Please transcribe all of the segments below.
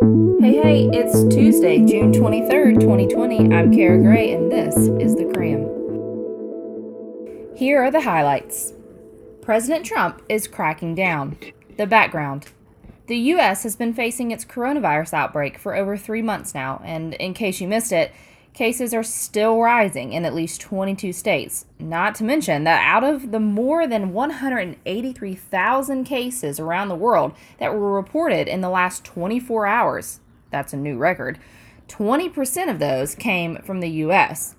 Hey, hey, it's Tuesday, June 23rd, 2020. I'm Kara Gray, and this is The Cramm. Here are the highlights President Trump is cracking down. The background The U.S. has been facing its coronavirus outbreak for over three months now, and in case you missed it, cases are still rising in at least 22 states. Not to mention that out of the more than 183,000 cases around the world that were reported in the last 24 hours, that's a new record, 20% of those came from the US.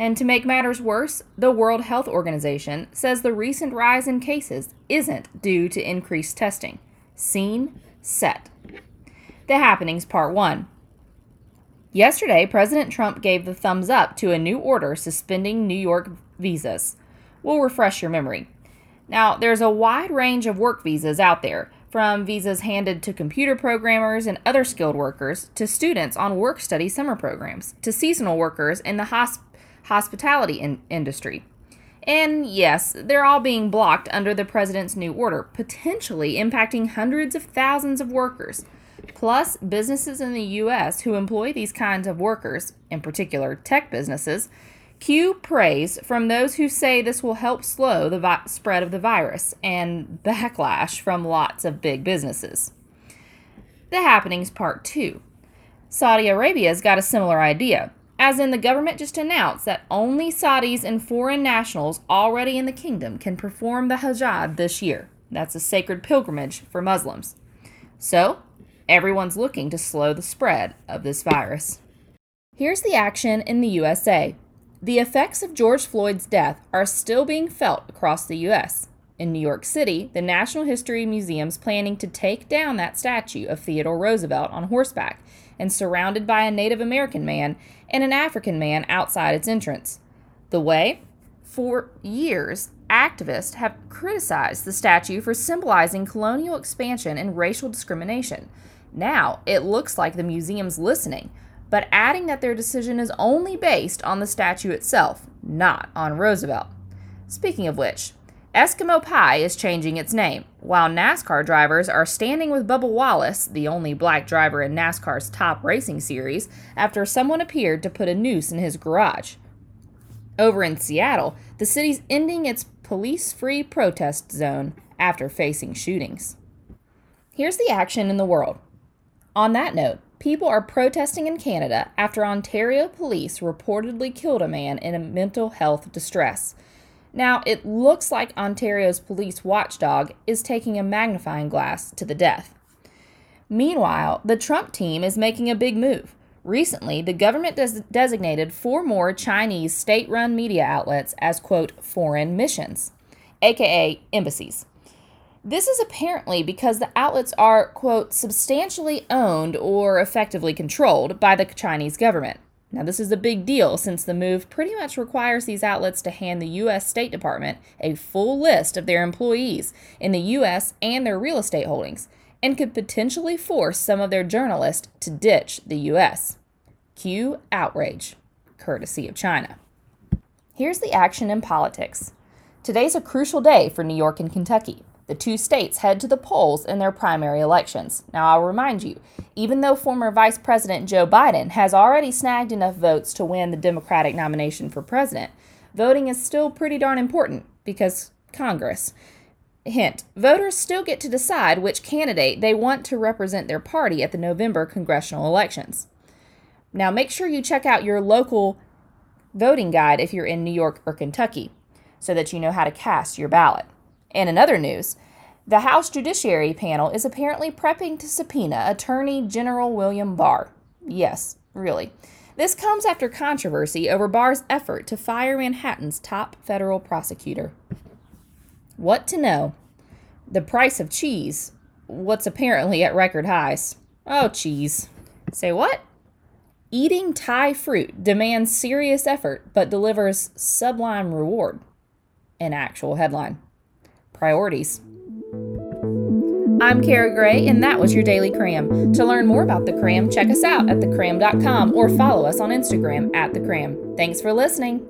And to make matters worse, the World Health Organization says the recent rise in cases isn't due to increased testing. Scene set. The Happenings Part 1. Yesterday, President Trump gave the thumbs up to a new order suspending New York visas. We'll refresh your memory. Now, there's a wide range of work visas out there, from visas handed to computer programmers and other skilled workers, to students on work study summer programs, to seasonal workers in the hosp- hospitality in- industry. And yes, they're all being blocked under the president's new order, potentially impacting hundreds of thousands of workers. Plus, businesses in the U.S. who employ these kinds of workers, in particular tech businesses, cue praise from those who say this will help slow the vi- spread of the virus and backlash from lots of big businesses. The Happenings Part 2 Saudi Arabia's got a similar idea, as in the government just announced that only Saudis and foreign nationals already in the kingdom can perform the Hajj this year. That's a sacred pilgrimage for Muslims. So, everyone's looking to slow the spread of this virus. Here's the action in the USA. The effects of George Floyd's death are still being felt across the U.S. In New York City, the Natural History Museum's planning to take down that statue of Theodore Roosevelt on horseback and surrounded by a Native American man and an African man outside its entrance. The way? For years, activists have criticized the statue for symbolizing colonial expansion and racial discrimination. Now, it looks like the museum's listening, but adding that their decision is only based on the statue itself, not on Roosevelt. Speaking of which, Eskimo Pie is changing its name, while NASCAR drivers are standing with Bubba Wallace, the only black driver in NASCAR's top racing series, after someone appeared to put a noose in his garage. Over in Seattle, the city's ending its police free protest zone after facing shootings. Here's the action in the world. On that note, people are protesting in Canada after Ontario police reportedly killed a man in a mental health distress. Now, it looks like Ontario's police watchdog is taking a magnifying glass to the death. Meanwhile, the Trump team is making a big move. Recently, the government des- designated four more Chinese state run media outlets as, quote, foreign missions, aka embassies. This is apparently because the outlets are, quote, substantially owned or effectively controlled by the Chinese government. Now, this is a big deal since the move pretty much requires these outlets to hand the U.S. State Department a full list of their employees in the U.S. and their real estate holdings, and could potentially force some of their journalists to ditch the U.S. Cue outrage, courtesy of China. Here's the action in politics. Today's a crucial day for New York and Kentucky. The two states head to the polls in their primary elections. Now, I'll remind you, even though former Vice President Joe Biden has already snagged enough votes to win the Democratic nomination for president, voting is still pretty darn important because Congress. Hint voters still get to decide which candidate they want to represent their party at the November congressional elections. Now, make sure you check out your local voting guide if you're in New York or Kentucky so that you know how to cast your ballot. And in other news, the House Judiciary Panel is apparently prepping to subpoena Attorney General William Barr. Yes, really. This comes after controversy over Barr's effort to fire Manhattan's top federal prosecutor. What to know? The price of cheese, what's apparently at record highs. Oh, cheese. Say what? Eating Thai fruit demands serious effort but delivers sublime reward. An actual headline priorities. I'm Kara Gray, and that was your Daily Cramm. To learn more about the Cramm, check us out at thecramm.com or follow us on Instagram at thecramm. Thanks for listening.